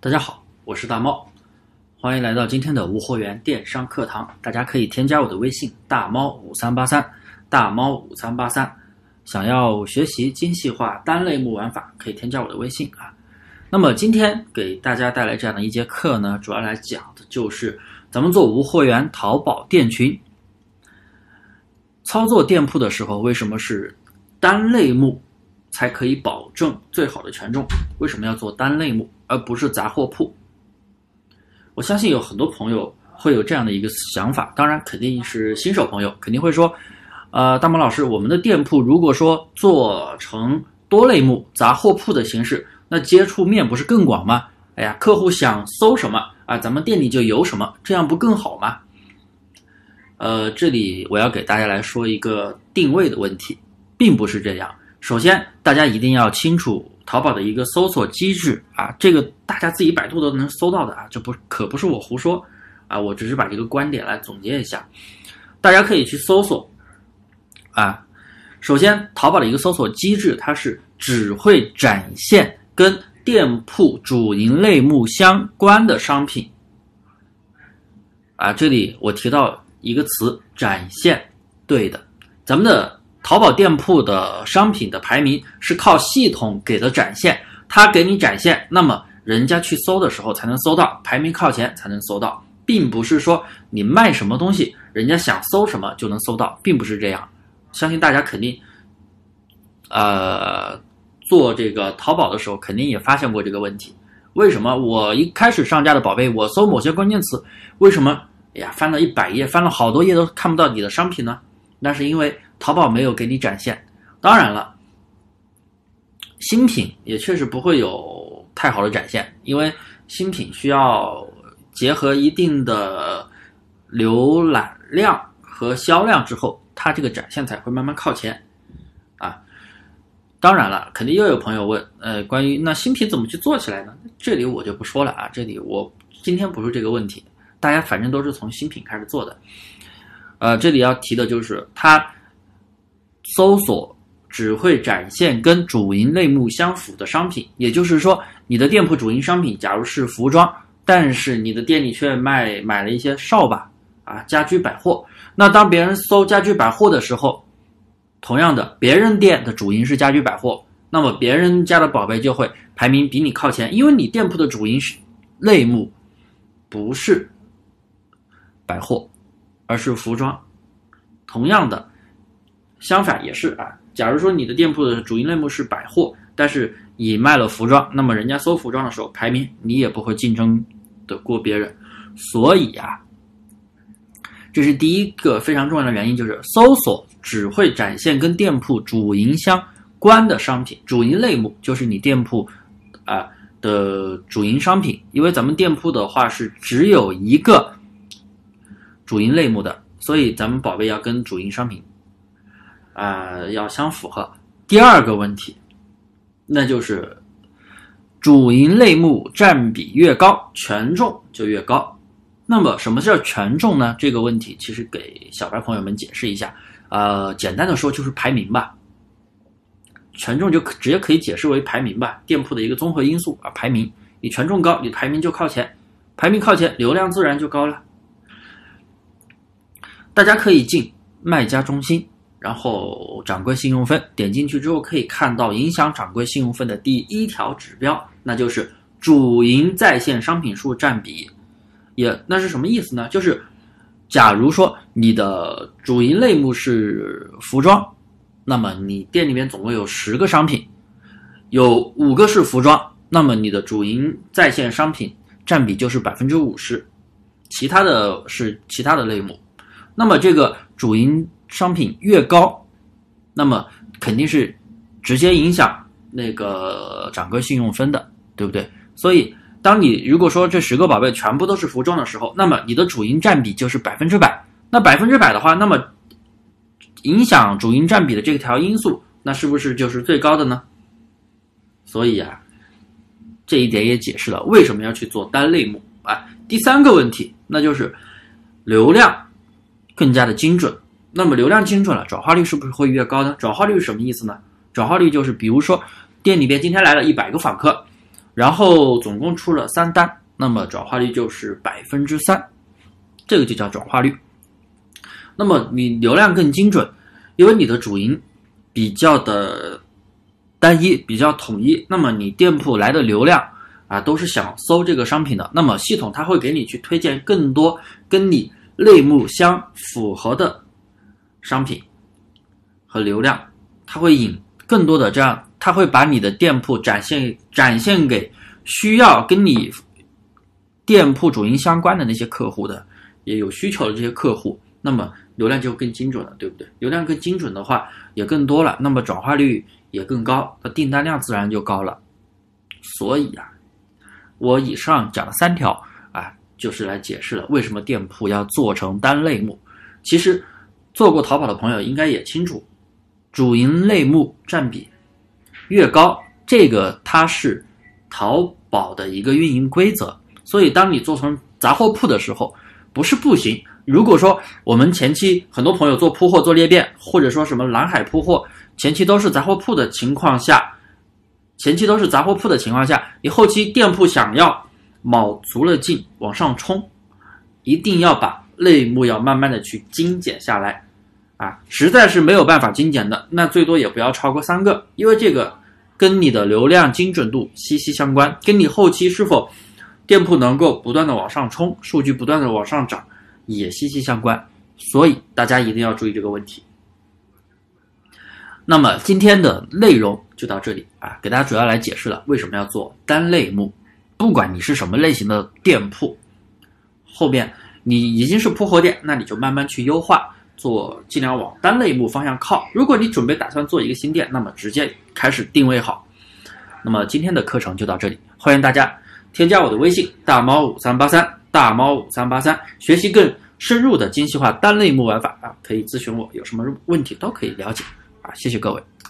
大家好，我是大猫，欢迎来到今天的无货源电商课堂。大家可以添加我的微信大猫五三八三，大猫五三八三。想要学习精细化单类目玩法，可以添加我的微信啊。那么今天给大家带来这样的一节课呢，主要来讲的就是咱们做无货源淘宝店群操作店铺的时候，为什么是单类目才可以保证最好的权重？为什么要做单类目？而不是杂货铺。我相信有很多朋友会有这样的一个想法，当然肯定是新手朋友肯定会说，呃，大毛老师，我们的店铺如果说做成多类目杂货铺的形式，那接触面不是更广吗？哎呀，客户想搜什么啊，咱们店里就有什么，这样不更好吗？呃，这里我要给大家来说一个定位的问题，并不是这样。首先，大家一定要清楚。淘宝的一个搜索机制啊，这个大家自己百度都能搜到的啊，这不可不是我胡说啊，我只是把这个观点来总结一下，大家可以去搜索啊。首先，淘宝的一个搜索机制，它是只会展现跟店铺主营类目相关的商品啊。这里我提到一个词，展现，对的，咱们的。淘宝店铺的商品的排名是靠系统给的展现，它给你展现，那么人家去搜的时候才能搜到，排名靠前才能搜到，并不是说你卖什么东西，人家想搜什么就能搜到，并不是这样。相信大家肯定，呃，做这个淘宝的时候肯定也发现过这个问题。为什么我一开始上架的宝贝，我搜某些关键词，为什么哎呀翻了一百页，翻了好多页都看不到你的商品呢？那是因为。淘宝没有给你展现，当然了，新品也确实不会有太好的展现，因为新品需要结合一定的浏览量和销量之后，它这个展现才会慢慢靠前啊。当然了，肯定又有朋友问，呃，关于那新品怎么去做起来呢？这里我就不说了啊，这里我今天不是这个问题，大家反正都是从新品开始做的，呃，这里要提的就是它。搜索只会展现跟主营类目相符的商品，也就是说，你的店铺主营商品假如是服装，但是你的店里却卖买了一些扫把啊、家居百货。那当别人搜家居百货的时候，同样的，别人店的主营是家居百货，那么别人家的宝贝就会排名比你靠前，因为你店铺的主营是类目不是百货，而是服装。同样的。相反也是啊，假如说你的店铺的主营类目是百货，但是你卖了服装，那么人家搜服装的时候排名你也不会竞争的过别人。所以啊，这是第一个非常重要的原因，就是搜索只会展现跟店铺主营相关的商品，主营类目就是你店铺啊的主营商品，因为咱们店铺的话是只有一个主营类目的，所以咱们宝贝要跟主营商品。啊，要相符合。第二个问题，那就是主营类目占比越高，权重就越高。那么，什么叫权重呢？这个问题其实给小白朋友们解释一下。呃，简单的说就是排名吧。权重就可直接可以解释为排名吧，店铺的一个综合因素啊。排名，你权重高，你排名就靠前，排名靠前，流量自然就高了。大家可以进卖家中心。然后掌柜信用分点进去之后，可以看到影响掌柜信用分的第一条指标，那就是主营在线商品数占比。也那是什么意思呢？就是假如说你的主营类目是服装，那么你店里面总共有十个商品，有五个是服装，那么你的主营在线商品占比就是百分之五十，其他的是其他的类目。那么这个主营商品越高，那么肯定是直接影响那个掌柜信用分的，对不对？所以，当你如果说这十个宝贝全部都是服装的时候，那么你的主营占比就是百分之百。那百分之百的话，那么影响主营占比的这条因素，那是不是就是最高的呢？所以啊，这一点也解释了为什么要去做单类目啊。第三个问题，那就是流量更加的精准。那么流量精准了，转化率是不是会越高呢？转化率是什么意思呢？转化率就是，比如说店里边今天来了一百个访客，然后总共出了三单，那么转化率就是百分之三，这个就叫转化率。那么你流量更精准，因为你的主营比较的单一，比较统一，那么你店铺来的流量啊都是想搜这个商品的，那么系统它会给你去推荐更多跟你类目相符合的商品和流量，它会引更多的这样，它会把你的店铺展现展现给需要跟你店铺主营相关的那些客户的，也有需求的这些客户，那么。流量就更精准了，对不对？流量更精准的话，也更多了，那么转化率也更高，那订单量自然就高了。所以啊，我以上讲的三条啊，就是来解释了为什么店铺要做成单类目。其实做过淘宝的朋友应该也清楚，主营类目占比越高，这个它是淘宝的一个运营规则。所以当你做成杂货铺的时候，不是不行。如果说我们前期很多朋友做铺货做裂变，或者说什么蓝海铺货，前期都是杂货铺的情况下，前期都是杂货铺的情况下，你后期店铺想要卯足了劲往上冲，一定要把类目要慢慢的去精简下来，啊，实在是没有办法精简的，那最多也不要超过三个，因为这个跟你的流量精准度息息相关，跟你后期是否店铺能够不断的往上冲，数据不断的往上涨。也息息相关，所以大家一定要注意这个问题。那么今天的内容就到这里啊，给大家主要来解释了为什么要做单类目。不管你是什么类型的店铺，后面你已经是铺货店，那你就慢慢去优化，做尽量往单类目方向靠。如果你准备打算做一个新店，那么直接开始定位好。那么今天的课程就到这里，欢迎大家添加我的微信大猫五三八三。大猫五三八三，学习更深入的精细化单类目玩法啊，可以咨询我，有什么问题都可以了解啊，谢谢各位。